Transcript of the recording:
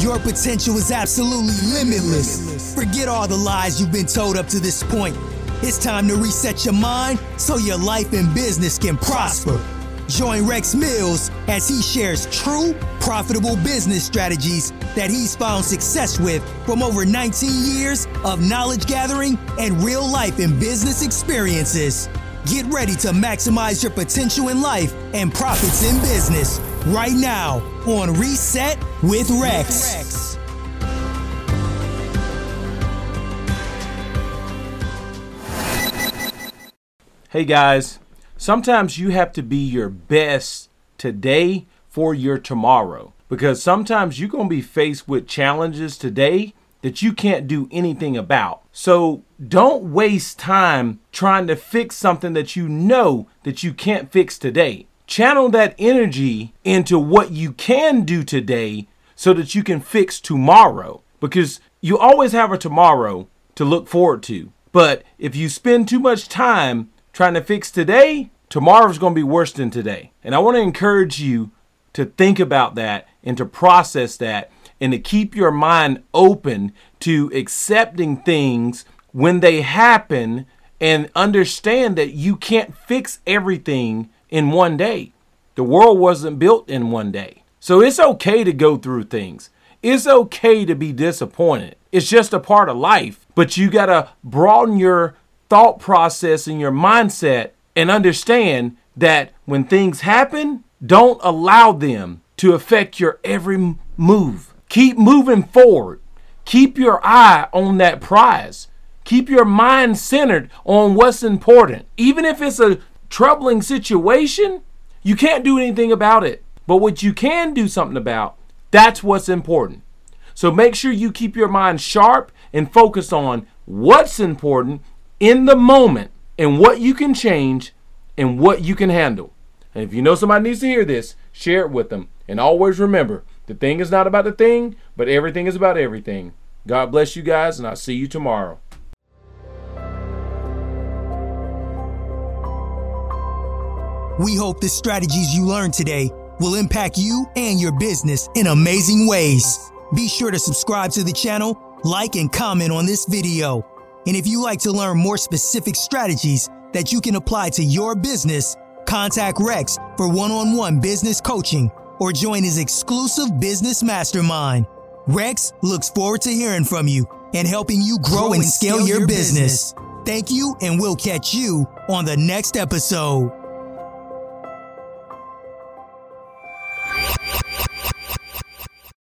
Your potential is absolutely limitless. Forget all the lies you've been told up to this point. It's time to reset your mind so your life and business can prosper. Join Rex Mills as he shares true, profitable business strategies that he's found success with from over 19 years of knowledge gathering and real life and business experiences. Get ready to maximize your potential in life and profits in business right now on Reset with Rex. Hey guys, sometimes you have to be your best today for your tomorrow because sometimes you're going to be faced with challenges today that you can't do anything about. So don't waste time trying to fix something that you know that you can't fix today. Channel that energy into what you can do today so that you can fix tomorrow because you always have a tomorrow to look forward to. But if you spend too much time trying to fix today, tomorrow's going to be worse than today. And I want to encourage you to think about that and to process that and to keep your mind open to accepting things when they happen and understand that you can't fix everything in one day. The world wasn't built in one day. So it's okay to go through things. It's okay to be disappointed. It's just a part of life. But you got to broaden your thought process and your mindset and understand that when things happen, don't allow them to affect your every move. Keep moving forward. Keep your eye on that prize. Keep your mind centered on what's important. Even if it's a troubling situation, you can't do anything about it. But what you can do something about, that's what's important. So make sure you keep your mind sharp and focus on what's important in the moment and what you can change and what you can handle. And if you know somebody needs to hear this, share it with them. And always remember, the thing is not about the thing, but everything is about everything. God bless you guys, and I'll see you tomorrow. We hope the strategies you learned today will impact you and your business in amazing ways. Be sure to subscribe to the channel, like, and comment on this video. And if you like to learn more specific strategies that you can apply to your business, contact Rex for one on one business coaching or join his exclusive business mastermind. Rex looks forward to hearing from you and helping you grow, grow and, scale, scale your, your business. business. Thank you, and we'll catch you on the next episode.